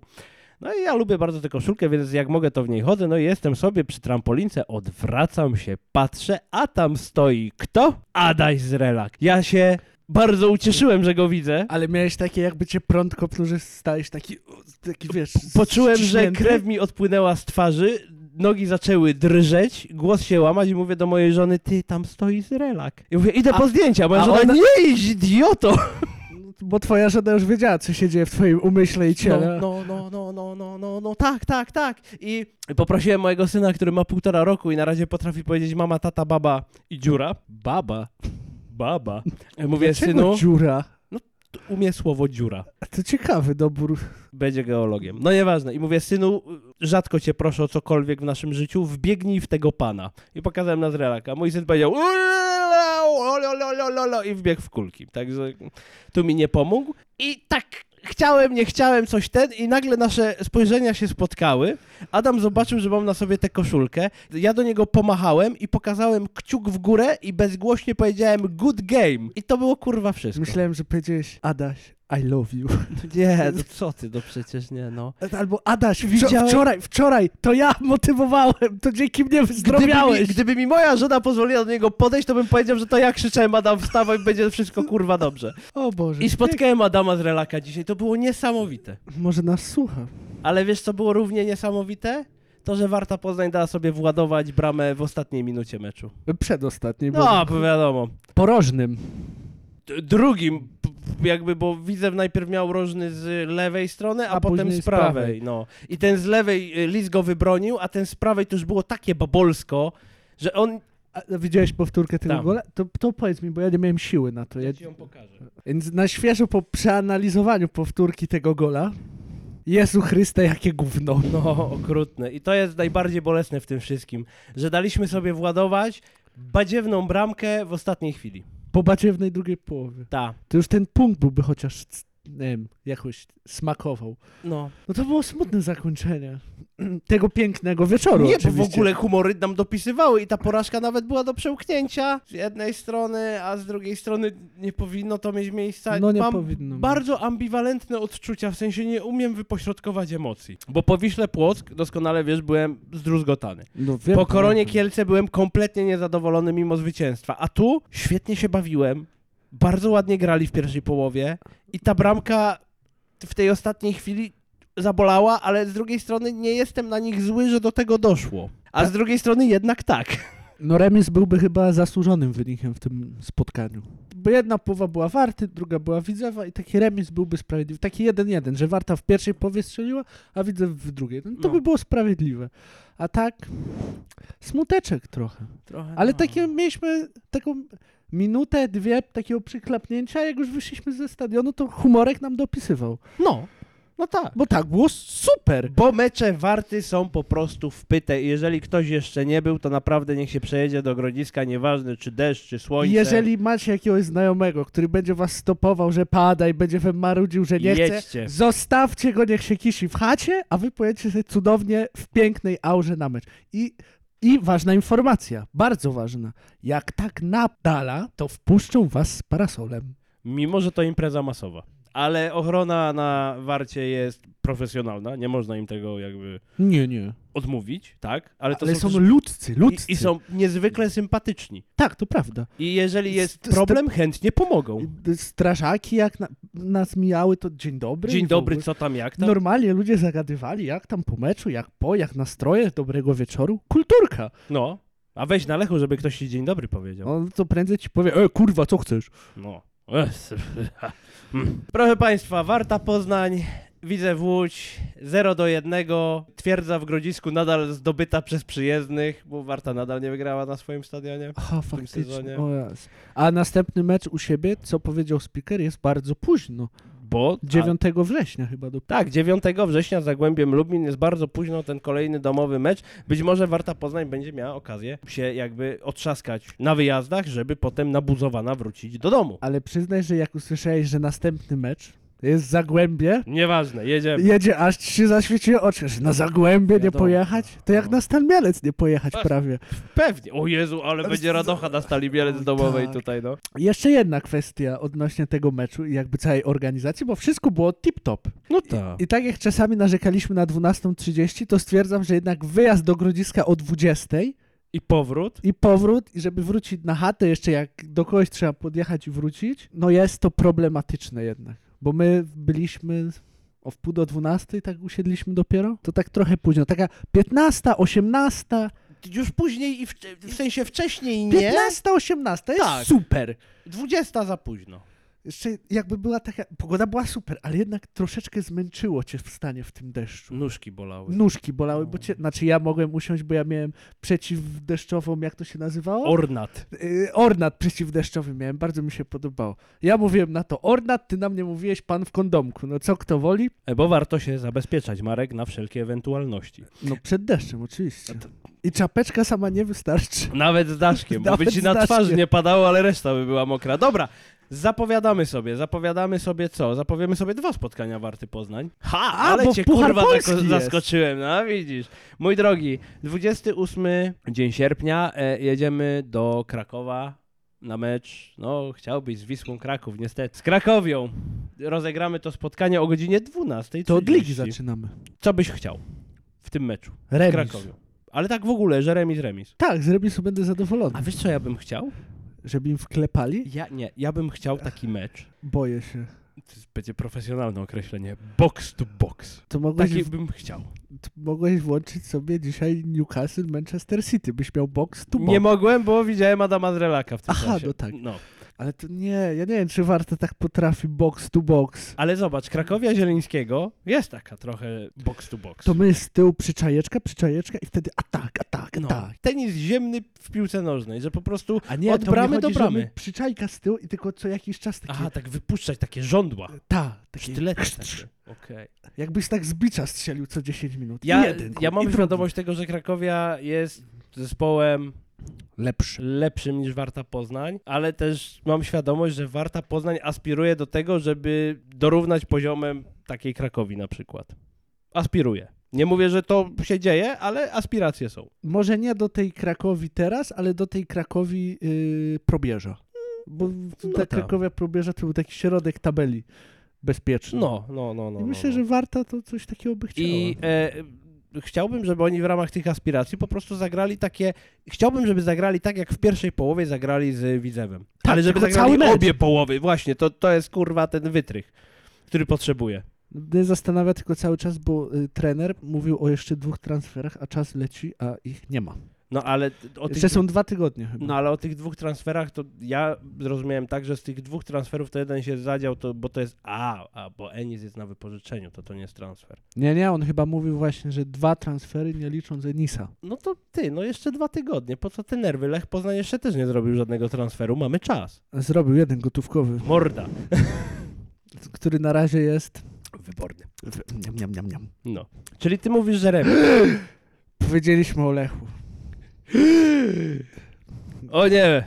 No i ja lubię bardzo tę koszulkę, więc jak mogę, to w niej chodzę. No i jestem sobie przy trampolince, odwracam się, patrzę, a tam stoi kto? Adaś z Relak. Ja się bardzo ucieszyłem, że go widzę. Ale miałeś takie, jakby cię prąd kopnął, że stałeś taki, taki wiesz... Poczułem, że krew mi odpłynęła z twarzy, nogi zaczęły drżeć, głos się łamać i mówię do mojej żony, ty tam stoi z Relak. I mówię, idę A- po zdjęcia. Moja żona, ona- nie idź, idioto! Bo twoja żona już wiedziała, co się dzieje w twoim umyśle i No, ciele. no, no, no, no, no, no, no, tak, tak, tak. I poprosiłem mojego syna, który ma półtora roku i na razie potrafi powiedzieć mama, tata, baba i dziura. Baba. Baba. Mówię, Dlaczego synu, dziura? Umie słowo dziura. To ciekawy dobór. Będzie geologiem. No nieważne. I mówię, synu, rzadko cię proszę o cokolwiek w naszym życiu, wbiegnij w tego pana. I pokazałem na Zrelaka. Mój syn powiedział i wbiegł w kulki. Także tu mi nie pomógł. I tak chciałem, nie chciałem coś ten i nagle nasze spojrzenia się spotkały. Adam zobaczył, że mam na sobie tę koszulkę. Ja do niego pomachałem i pokazałem kciuk w górę i bezgłośnie powiedziałem good game. I to było kurwa wszystko. Myślałem, że powiedziałeś Adaś, I love you. Nie, no co ty, no przecież nie, no. Albo Adaś, Widziałem- wczoraj, wczoraj, to ja motywowałem, to dzięki mnie Gdyby mi, wyzdrowiałeś. gdyby mi moja żona pozwoliła do niego podejść, to bym powiedział, że to ja krzyczałem Adam wstawaj, będzie wszystko kurwa dobrze. O Boże. I spotkałem Adama z Relaka dzisiaj, to było niesamowite. Może nas słucha. Ale wiesz co było równie niesamowite? To, że Warta Poznań dała sobie władować bramę w ostatniej minucie meczu. Przedostatni, bo No, bo wiadomo. porożnym. Drugim, jakby, bo Widzew najpierw miał rożny z lewej strony, a, A potem z z prawej. prawej. No. I ten z lewej y, Lis go wybronił, a ten z prawej to już było takie babolsko, że on... A widziałeś powtórkę tego gola? To, to powiedz mi, bo ja nie miałem siły na to. Ja, Ja ci ją pokażę. więc na świeżo po przeanalizowaniu powtórki tego gola, Jezu Chryste, jakie gówno. No, okrutne. I to jest najbardziej bolesne w tym wszystkim, że daliśmy sobie władować badziewną bramkę w ostatniej chwili. Po badziewnej drugiej połowie. Ta, To już ten punkt byłby chociaż, nie wiem, jakoś smakował. no. No to było smutne zakończenie tego pięknego wieczoru Nie, bo w oczywiście. ogóle humory nam dopisywały i ta porażka nawet była do przełknięcia z jednej strony, a z drugiej strony nie powinno to mieć miejsca. No nie Mam powinno. bardzo ambiwalentne odczucia, w sensie nie umiem wypośrodkować emocji. Bo po Wiśle Płock, doskonale wiesz, byłem zdruzgotany. No, wiem, Po Koronie. Kielce byłem kompletnie niezadowolony mimo zwycięstwa, a tu świetnie się bawiłem, bardzo ładnie grali w pierwszej połowie i ta bramka w tej ostatniej chwili zabolała, ale z drugiej strony nie jestem na nich zły, że do tego doszło. A z drugiej strony jednak tak. No remis byłby chyba zasłużonym wynikiem w tym spotkaniu. Bo jedna połowa była Warty, druga była Widzewa i taki remis byłby sprawiedliwy. Taki jeden jeden, że Warta w pierwszej połowie strzeliła, a Widzew w drugiej. No, to No. by było sprawiedliwe. A tak smuteczek trochę. Trochę, Ale no. takie mieliśmy taką minutę, dwie takiego przyklapnięcia, jak już wyszliśmy ze stadionu, to humorek nam dopisywał. No, no tak. Bo tak, było super. Bo mecze warty są po prostu wpyte jeżeli ktoś jeszcze nie był, to naprawdę niech się przejedzie do Grodziska, nieważne czy deszcz, czy słońce. Jeżeli macie jakiegoś znajomego, który będzie was stopował, że pada i będzie wam marudził, że nie chce, Jedźcie. zostawcie go, niech się kisi w chacie, a wy pojedziecie sobie cudownie w pięknej aurze na mecz. I, I ważna informacja, bardzo ważna. Jak tak nadala, to wpuszczą was z parasolem. Mimo, że to impreza masowa. Ale ochrona na warcie jest profesjonalna, nie można im tego jakby Nie, nie. odmówić, tak? Ale to Ale są, są też- ludzcy, ludzcy. i, i są niezwykle sympatyczni. Tak, to prawda. I jeżeli jest St- st- problem, chętnie pomogą. Strażaki, jak na, nas mijały, to dzień dobry. Dzień dobry, co tam, jak tam? Normalnie ludzie zagadywali, jak tam po meczu, jak po, jak nastroje, dobrego wieczoru. Kulturka. No. A weź na lechu, żeby ktoś ci dzień dobry powiedział. On to prędzej ci powie, e, kurwa, co chcesz? No. Proszę Państwa, Warta Poznań, widzę w Łódź 0 do 1. Twierdza w Grodzisku nadal zdobyta przez przyjezdnych, bo Warta nadal nie wygrała na swoim stadionie. Aha, faktycznie. sezonie. O jas. A następny mecz u siebie, co powiedział speaker, jest bardzo późno. Bo 9 września chyba do Tak, 9 września z Zagłębiem Lubin jest bardzo późno ten kolejny domowy mecz. Być może Warta Poznań będzie miała okazję się jakby otrzaskać na wyjazdach, żeby potem nabuzowana wrócić do domu. Ale przyznaj, że jak usłyszałeś, że następny mecz jest Zagłębie, Nieważne, jedziemy. jedzie aż ci się zaświeciły oczy, że na Zagłębie nie Wiadomo. pojechać, to jak na Stan Mielec nie pojechać Ach. prawie. Pewnie. O Jezu, ale będzie radocha na stali Bielec domowej Tak. tutaj, no. Jeszcze jedna kwestia odnośnie tego meczu i jakby całej organizacji, bo wszystko było tip-top. No tak. I tak jak czasami narzekaliśmy na 12.30, to stwierdzam, że jednak wyjazd do Grodziska o 20.00 I powrót. i powrót, i żeby wrócić na chatę, jeszcze jak do kogoś trzeba podjechać i wrócić, no jest to problematyczne jednak. Bo my byliśmy o wpół do 12 tak usiedliśmy dopiero, to tak trochę późno. Taka 15, 18, Już później i w, w sensie wcześniej nie. 15, 18 jest Tak. super. 20 za późno. Jeszcze jakby była taka, pogoda była super, ale jednak troszeczkę zmęczyło cię w stanie w tym deszczu. Nóżki bolały. Nóżki bolały, bo cię, znaczy ja mogłem usiąść, bo ja miałem przeciwdeszczową, jak to się nazywało? Ornat. Y, Ornat przeciwdeszczowy miałem, bardzo mi się podobało. Ja mówiłem na to ornat, ty na mnie mówiłeś pan w kondomku. No co kto woli? E, Bo warto się zabezpieczać, Marek, na wszelkie ewentualności. No przed deszczem oczywiście. I czapeczka sama nie wystarczy. Nawet z daszkiem, bo by ci na twarzy nie padało, ale reszta by była mokra. Dobra, zapowiadamy sobie, zapowiadamy sobie co? Zapowiemy sobie dwa spotkania Warty Poznań. Ha, A, ale bo cię Puchar kurwa Polski zako- jest. zaskoczyłem, no widzisz. Mój drogi, 28 dzień sierpnia, e, jedziemy do Krakowa na mecz, no chciałbyś z Wisłą Kraków, niestety. Z Krakowią. Rozegramy to spotkanie o godzinie 12. To od ligi zaczynamy. Co byś chciał w tym meczu w Remis. Krakowiu? Ale tak w ogóle, że remis, remis. Tak, z remisu będę zadowolony. A wiesz co ja bym chciał? Żeby im wklepali? Ja nie, ja bym chciał taki mecz. Boję się. To będzie profesjonalne określenie. Box to box. To mogłeś, Taki bym chciał. mogłeś włączyć sobie dzisiaj Newcastle, Manchester City. Byś miał box to box. Nie mogłem, bo widziałem Adama Zrelaka w tym Aha, czasie. no tak. No. Ale to nie, ja nie wiem, czy warto tak potrafi box to box. Ale zobacz, Krakowia Zielińskiego jest taka trochę box to box. To my z tyłu przyczajeczka, przyczajeczka i wtedy atak, atak, no. atak. Tenis ziemny w piłce nożnej, że po prostu A nie, od bramy chodzi, do bramy. my Przyczajka z tyłu i tylko co jakiś czas takie... Aha, tak wypuszczać takie żądła. Ta, takie... Sztylety takie. Okej. Jakbyś tak z bicza strzelił co 10 minut. Ja, jeden, ja mam świadomość tego, że Krakowia jest zespołem Lepszy. lepszym niż Warta Poznań, ale też mam świadomość, że Warta Poznań aspiruje do tego, żeby dorównać poziomem takiej Krakowi na przykład. Aspiruje. Nie mówię, że to się dzieje, ale aspiracje są. Może nie do tej Krakowi teraz, ale do tej Krakowi yy, probierza. Bo No ta. Krakowia probierza to był taki środek tabeli bezpieczny. No, no, no, no. I no, myślę, no. że Warta to coś takiego by chciała. I e, chciałbym, żeby oni w ramach tych aspiracji po prostu zagrali takie. Chciałbym, żeby zagrali tak, jak w pierwszej połowie zagrali z Widzewem. Tak, ale żeby zagrali obie połowy. Właśnie, to, to jest kurwa ten wytrych, który potrzebuje. Mnie zastanawia tylko cały czas, bo y, trener mówił o jeszcze dwóch transferach, a czas leci, a ich nie ma. No ale o tych, są dwa tygodnie chyba. no, ale o tych dwóch transferach to ja zrozumiałem tak, że z tych dwóch transferów to jeden się zadział, to, bo to jest. A, a bo Enis jest na wypożyczeniu, to to nie jest transfer. Nie, nie, on chyba mówił właśnie, że dwa transfery, nie licząc Enisa. No to ty, no jeszcze dwa tygodnie. Po co te nerwy? Lech Poznań jeszcze też nie zrobił żadnego transferu. Mamy czas. Zrobił jeden gotówkowy, Morda. który na razie jest... Wyborny. Niam, niam, niam, niam. No. Czyli ty mówisz, że remis. Powiedzieliśmy o Lechu. O nie.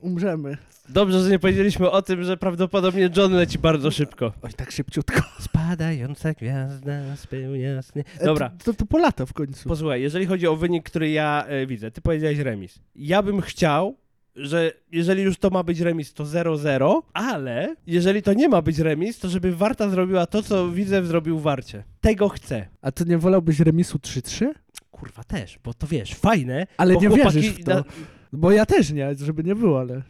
Umrzemy. Dobrze, że nie powiedzieliśmy o tym, że prawdopodobnie John leci bardzo szybko. Oj, tak szybciutko. Spadająca gwiazda spełnia sny. E, Dobra. To, to, to po lata w końcu. Posłuchaj, jeżeli chodzi o wynik, który ja e, widzę, ty powiedziałeś remis. Ja bym chciał, że jeżeli już to ma być remis, to 0-0, ale jeżeli to nie ma być remis, to żeby Warta zrobiła to, co widzę zrobił Warcie. Tego chcę. A to nie wolałbyś remisu 3-3? Kurwa też, bo to wiesz, fajne. Ale nie chłopaki wierzysz w to. na- Bo ja też nie, żeby nie było, ale...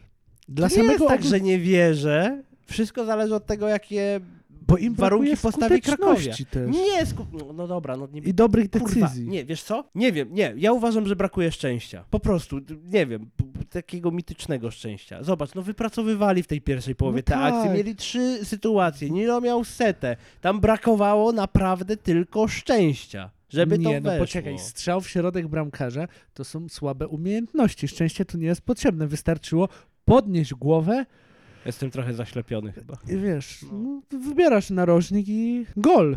Dla to nie samego jest tak, że nie wierzę. Wszystko zależy od tego, jakie Bo im warunki postawi Krakowia. też. Nie, sku... no, no dobra, no nie I dobrych Kurwa, decyzji. nie, wiesz co? Nie wiem, nie, ja uważam, że brakuje szczęścia. Po prostu, nie wiem, takiego mitycznego szczęścia. Zobacz, no wypracowywali w tej pierwszej połowie No te tak. akcje, mieli trzy sytuacje, Nilo miał setę, tam brakowało naprawdę tylko szczęścia, żeby nie, to no weszło. poczekaj, strzał w środek bramkarza to są słabe umiejętności. Szczęście tu nie jest potrzebne. Wystarczyło podnieść głowę Jestem trochę zaślepiony chyba. i wiesz, no, wybierasz narożnik i gol.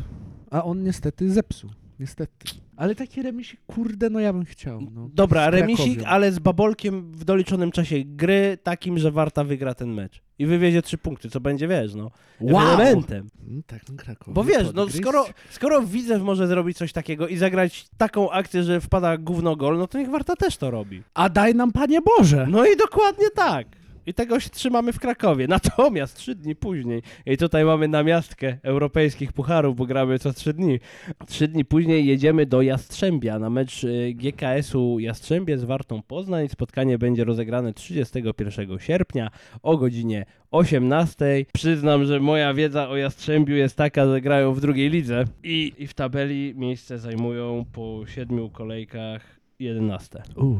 A on niestety zepsuł. Niestety. Ale taki remisik, kurde, no ja bym chciał. No, Dobra, remisik, ale z babolkiem w doliczonym czasie gry, takim, że Warta wygra ten mecz. I wywiezie trzy punkty, co będzie, wiesz, no, elementem. No, tak, no Krakowie. Bo wiesz, no podgryźć. skoro, skoro Widzew może zrobić coś takiego i zagrać taką akcję, że wpada gówno gol, no to niech Warta też to robi. A daj nam, Panie Boże! No i dokładnie tak. I tego się trzymamy w Krakowie. Natomiast trzy dni później, i tutaj mamy namiastkę europejskich pucharów, bo gramy co trzy dni. Trzy dni później jedziemy do Jastrzębia na mecz y, GKS-u Jastrzębie z Wartą Poznań. Spotkanie będzie rozegrane 31 sierpnia o godzinie 18. Przyznam, że moja wiedza o Jastrzębiu jest taka, że grają w drugiej lidze i, i w tabeli miejsce zajmują po siedmiu kolejkach 11. Uuu.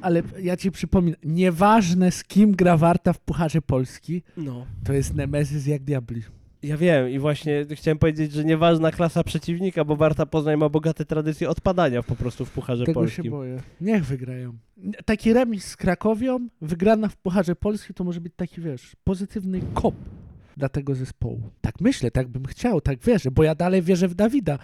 Ale ja ci przypominam, nieważne z kim gra Warta w Pucharze Polski, No. to jest Nemezis jak diabli. Ja wiem i właśnie chciałem powiedzieć, że nieważna klasa przeciwnika, bo Warta Poznań ma bogate tradycje odpadania po prostu w Pucharze Tego Polskim. się boję. Niech wygrają. Taki remis z Krakowią, wygrana w Pucharze Polskim, to może być taki, wiesz, pozytywny kop dla tego zespołu. Tak myślę, tak bym chciał, tak wierzę, bo ja dalej wierzę w Dawida.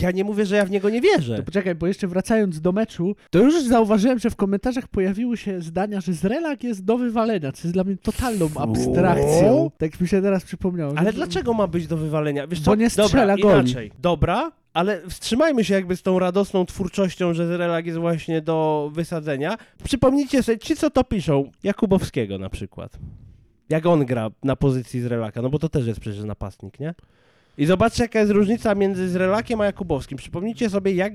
Ja nie mówię, że ja w niego nie wierzę. To poczekaj, bo jeszcze wracając do meczu, to już zauważyłem, że w komentarzach pojawiły się zdania, że Zrelak jest do wywalenia, co jest dla mnie totalną abstrakcją. Tak mi się teraz przypomniało. Ale dlaczego ma być do wywalenia? Wiesz co? Bo nie strzela Dobra, goli. inaczej. Dobra, ale wstrzymajmy się jakby z tą radosną twórczością, że Zrelak jest właśnie do wysadzenia. Przypomnijcie sobie, ci co to piszą, Jakubowskiego na przykład. Jak on gra na pozycji Zrelaka, no bo to też jest przecież napastnik, nie? I zobaczcie, jaka jest różnica między Zrelakiem a Jakubowskim. Przypomnijcie sobie, jak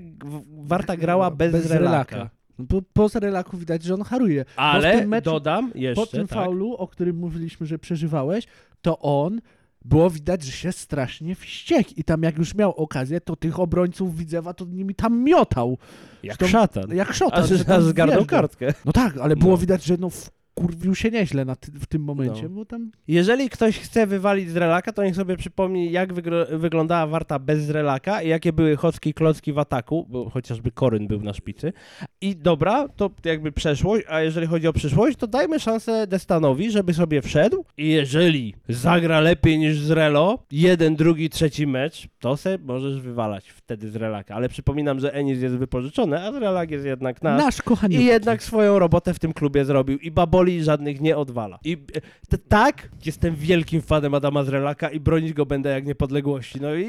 Warta grała bez, Zrelaka. No Bo po Zrelaku widać, że on haruje. Ale meczu- dodam jeszcze, po tym tak, faulu, o którym mówiliśmy, że przeżywałeś, to on było widać, że się strasznie wściekł i tam jak już miał okazję, to tych obrońców Widzewa to nimi tam miotał. jak to- szatan. Jak szota. Aż, że tam aż zgarnął wjeżdżał. kartkę. No tak, ale było No. widać, że no wkurwił się nieźle na ty, w tym momencie, No. bo tam... Jeżeli ktoś chce wywalić z relaka, to niech sobie przypomni, jak wygro- wyglądała Warta bez relaka i jakie były chocki i klocki w ataku, bo chociażby Koryn był na szpicy. I dobra, to jakby przeszłość, a jeżeli chodzi o przyszłość, to dajmy szansę Destanowi, żeby sobie wszedł i jeżeli zagra lepiej niż z Relo, jeden, drugi, trzeci mecz, to se możesz wywalać wtedy z relaka. Ale przypominam, że Enis jest wypożyczony, a z relak jest jednak nasz. Nasz. I jednak swoją robotę w tym klubie zrobił i baboli żadnych nie odwala. I e, t- tak, jestem wielkim fanem Adama Zrelaka i bronić go będę jak niepodległości. No i,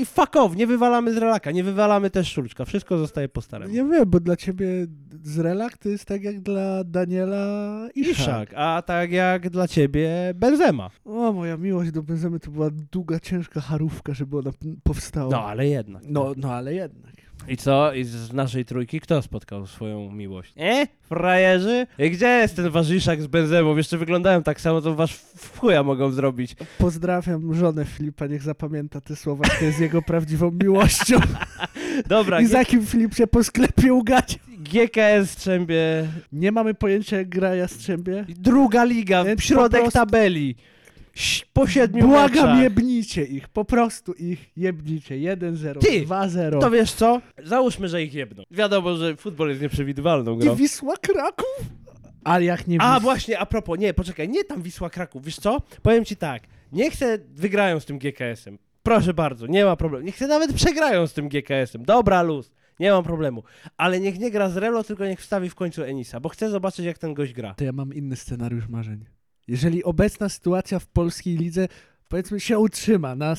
i fuck off, nie wywalamy Zrelaka, nie wywalamy też Szulczka, wszystko zostaje po staremu. Ja wiem, bo dla ciebie Zrelak to jest tak jak dla Daniela Iszak. Iszak, a tak jak dla ciebie Benzema. O, moja miłość do Benzemy to była długa, ciężka harówka, żeby ona powstała. No, ale jednak. no, no ale jednak. I co? I z naszej trójki kto spotkał swoją miłość? E? Frajerzy? I gdzie jest ten wasz Iszak z Benzemą? Jeszcze wyglądają tak samo, to wasz w chuja mogą zrobić. Pozdrawiam żonę Filipa, niech zapamięta te słowa, to jest jego prawdziwą miłością. Dobra, I za kim Filip się po sklepie ugacie. GKS Strzębie Nie mamy pojęcia, jak gra Jastrzębie. Druga liga, Więc środek po prostu- tabeli. Po siedmiu Błagam, meczach. jebnijcie ich, po prostu ich jebnijcie. 1-0, Ty, 2-0. To wiesz co? Załóżmy, że ich jebną. Wiadomo, że futbol jest nieprzewidywalną grą. I Wisła Kraków? Ale jak nie A Wis- właśnie, a propos, nie, poczekaj, nie tam Wisła Kraków, wiesz co? Powiem ci tak, niech se wygrają z tym GKS-em. Proszę bardzo, nie ma problemu. Niech se nawet przegrają z tym GKS-em. Dobra, luz. Nie mam problemu. Ale niech nie gra z Relo, tylko niech wstawi w końcu Enisa, bo chcę zobaczyć, jak ten gość gra. To ja mam inny scenariusz marzeń. Jeżeli obecna sytuacja w polskiej lidze powiedzmy się utrzyma na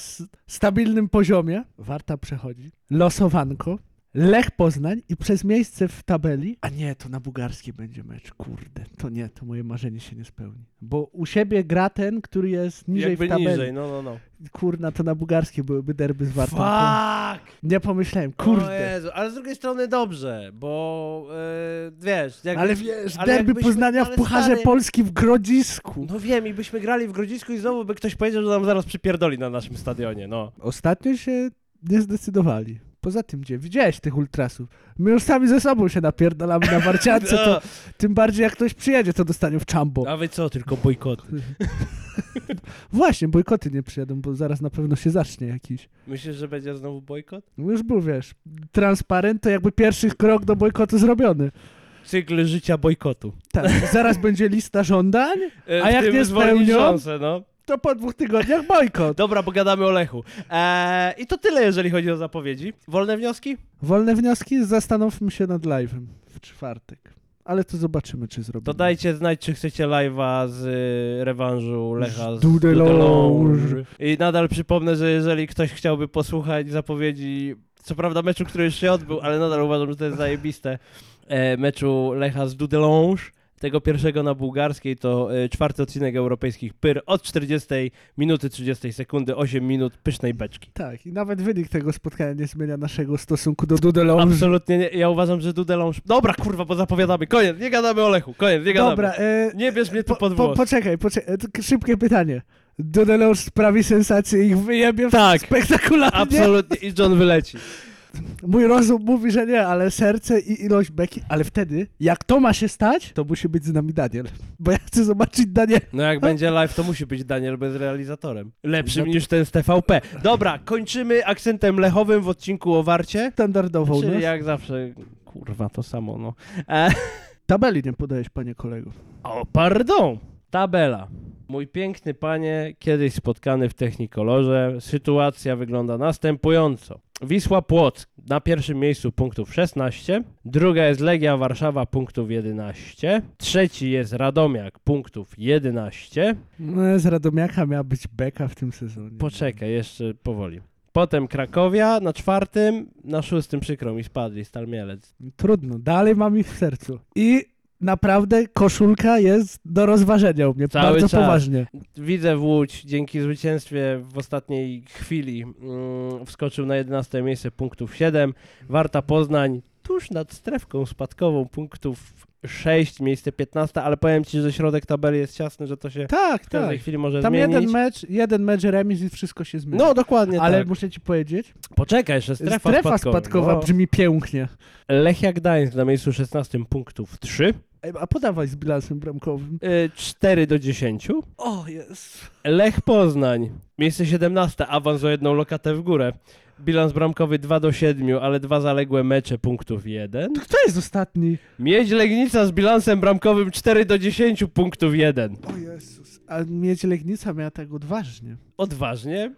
stabilnym poziomie, Warta przechodzi, losowanko, Lech Poznań i przez miejsce w tabeli. A nie, to na bułgarskiej będzie mecz. Kurde, to nie, to moje marzenie się nie spełni. Bo u siebie gra ten, który jest niżej Jakby w tabeli. niżej, no, no, no. Kurna, to na bułgarskie byłyby derby z Wartą. Fuck! Nie pomyślałem, kurde. Jezu, ale z drugiej strony dobrze, bo e, wiesz... Jakby, Ale wiesz, ale derby jakbyśmy- Poznania w Pucharze stary- Polski w Grodzisku. No wiem, i byśmy grali w Grodzisku i znowu by ktoś powiedział, że nam zaraz przypierdoli na naszym stadionie, no. Ostatnio się nie zdecydowali. Poza tym, gdzie widziałeś tych ultrasów. My już sami ze sobą się napierdalamy na warciance, to No. tym bardziej jak ktoś przyjedzie, to dostanie w czambo. A wy co, tylko bojkoty. Właśnie, bojkoty nie przyjadą, bo zaraz na pewno się zacznie jakiś. Myślisz, że będzie znowu bojkot? No Już był, wiesz, transparent to jakby pierwszy krok do bojkotu zrobiony. Cykl życia bojkotu. Tak, zaraz będzie lista żądań, E, A w jak nie spełnią? szansę, no. To po dwóch tygodniach bojkot. Dobra, pogadamy o Lechu. Eee, I to tyle, jeżeli chodzi o zapowiedzi. Wolne wnioski? Wolne wnioski? Zastanówmy się nad live'em w czwartek. Ale to zobaczymy, czy zrobimy. To dajcie znać, czy chcecie live'a z y, rewanżu Lecha z. Dudelange. I nadal przypomnę, że jeżeli ktoś chciałby posłuchać zapowiedzi, co prawda meczu, który już się odbył, ale nadal uważam, że to jest zajebiste, e, meczu Lecha z Dudelange, tego pierwszego na bułgarskiej, to e, czwarty odcinek europejskich PYR od 40 minuty 30 sekundy, 8 minut pysznej beczki. Tak, i nawet wynik tego spotkania nie zmienia naszego stosunku do Dudelonge. Absolutnie nie. Ja uważam, że Dudelange... Dobra, kurwa, bo zapowiadamy. Koniec, nie gadamy o Lechu. Koniec, nie gadamy. Dobra, e, Nie bierz mnie tu po, pod po, włos. poczekaj, poczekaj, tylko szybkie pytanie. Dudelonge sprawi sensację i ich wyjebie Tak. spektakularnie? Absolutnie. I John wyleci. Mój rozum mówi, że nie, ale serce i ilość beki, ale wtedy, jak to ma się stać, to musi być z nami Daniel. Bo ja chcę zobaczyć Daniel. No jak będzie live, to musi być Daniel bez realizatorem. Lepszym No to- niż ten z TVP. Dobra, kończymy akcentem lechowym w odcinku o Warcie. Standardową, Czyli no. jak zawsze, kurwa, to samo, no. E, Tabeli nie podajesz, panie kolego. o, pardon. Tabela. Mój piękny panie, kiedyś spotkany w Technikolorze, sytuacja wygląda następująco. Wisła Płock na pierwszym miejscu punktów 16, druga jest Legia Warszawa punktów 11, trzeci jest Radomiak punktów 11, No, z Radomiaka miała być beka w tym sezonie. Poczekaj, jeszcze powoli. Potem Krakowia na czwartym, na szóstym przykro mi spadli Stal Mielec. Trudno, dalej mam ich w sercu. I naprawdę koszulka jest do rozważenia u mnie, Cały bardzo czas. poważnie. Widzę w Łódź dzięki zwycięstwie w ostatniej chwili mm, wskoczył na 11 miejsce punktów 7. Warta Poznań tuż nad strefką spadkową punktów 6, miejsce 15, ale powiem ci, że środek tabeli jest ciasny, że to się Tak, w każdej tak. chwili może Tam zmienić. jeden mecz, jeden mecz remis i wszystko się zmieni. No dokładnie Ale tak. muszę ci powiedzieć, Poczekaj, jeszcze strefa, strefa spadkowa. spadkowa No. brzmi pięknie. Lechia Gdańsk na miejscu 16 punktów 3. A podawaj z bilansem bramkowym. Y, 4 do 10. O, jest. Lech Poznań, miejsce 17, awans o jedną lokatę w górę. Bilans bramkowy 2 do 7, ale dwa zaległe mecze punktów 1. Kto jest ostatni? Miedź Legnica z bilansem bramkowym 4 do 10 punktów 1. O Jezus. A Miedź Legnica miała tak odważnie. Odważnie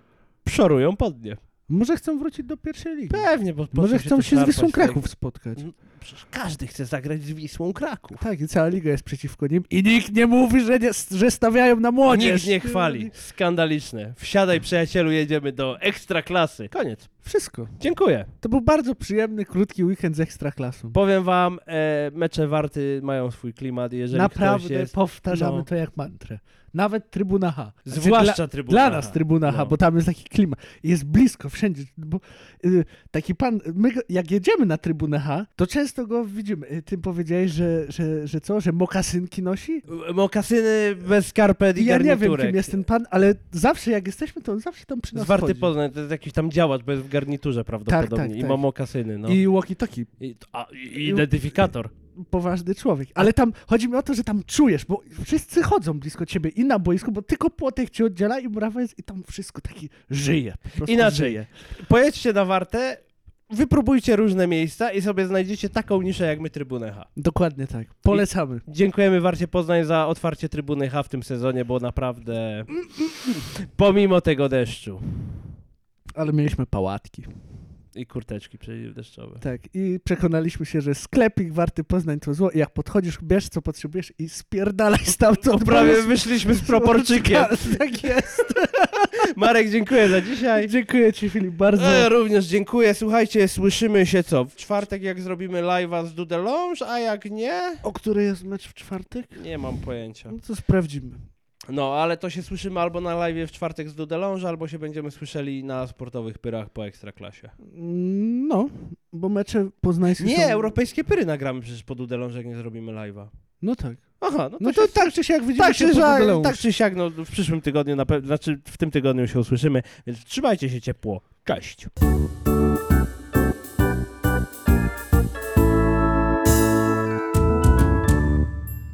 przorują pod nie. Może chcą wrócić do pierwszej ligi. Pewnie, bo po Może chcą tu się z Wisłą Kraków spotkać. Przecież każdy chce zagrać z Wisłą Kraków. Tak, i cała liga jest przeciwko nim. I nikt nie mówi, że, nie, że stawiają na młodzież. Nikt nie chwali. Skandaliczne. Wsiadaj przyjacielu, jedziemy do ekstraklasy. Koniec. Wszystko. Dziękuję. To był bardzo przyjemny, krótki weekend z Ekstraklasą. Powiem wam, e, mecze Warty mają swój klimat. i Jeżeli ktoś Naprawdę jest, powtarzamy no. to jak mantrę. Nawet Trybuna H. Znaczy, Zwłaszcza dla, Trybuna Dla H. nas Trybuna H, No. bo tam jest taki klimat. Jest blisko, wszędzie. Bo, y, taki pan, my go- jak jedziemy na Trybunę H, to często go widzimy. Y, Ty powiedziałeś, że, że, że co, że mokasynki nosi? Mokasyny bez skarpet i I ja nie wiem, garniturek. kim jest ten pan, ale zawsze jak jesteśmy, to on zawsze tam przy nas Z Warty chodzi. Poznań, to jest jakiś tam działacz, bo jest w garniturze prawdopodobnie tak, i tak. ma mokasyny, no. I walkie-talkie. I, a, i identyfikator. poważny człowiek. Ale tam chodzi mi o to, że tam czujesz, bo wszyscy chodzą blisko ciebie i na boisku, bo tylko płotek cię oddziela i murawa jest i tam wszystko taki żyje. Inaczej. Żyje. Pojedźcie na Wartę, wypróbujcie różne miejsca i sobie znajdziecie taką niszę jak my Trybunę H. Dokładnie tak. Polecamy. Dziękujemy Warcie Poznań za otwarcie Trybuny H w tym sezonie, bo naprawdę pomimo tego deszczu Ale mieliśmy pałatki. i kurteczki przeciwdeszczowe. Tak. I przekonaliśmy się, że sklepik warty Poznań to zło i jak podchodzisz, bierz co potrzebujesz i spierdalaj stamtąd. Prawie wyszliśmy z proporczykiem. Tak jest. Marek, dziękuję za dzisiaj. Dziękuję ci Filip bardzo. Ja również dziękuję. Słuchajcie, słyszymy się co? W czwartek jak zrobimy live'a z Dude Lounge, a jak nie? O której jest mecz w czwartek? Nie mam pojęcia. No to sprawdzimy. No, ale to się słyszymy albo na live w czwartek z Dude Lounge, albo się będziemy słyszeli na sportowych pyrach po Ekstraklasie. No, bo mecze poznańskie Nie, są... europejskie pyry nagramy przecież po Dude Lounge, jak nie zrobimy live'a. No tak. Aha, no to, No to się, tak czy siak widzimy tak, się czy po tak czy siak, no w przyszłym tygodniu na pewno, znaczy w tym tygodniu się usłyszymy, więc trzymajcie się ciepło. Cześć.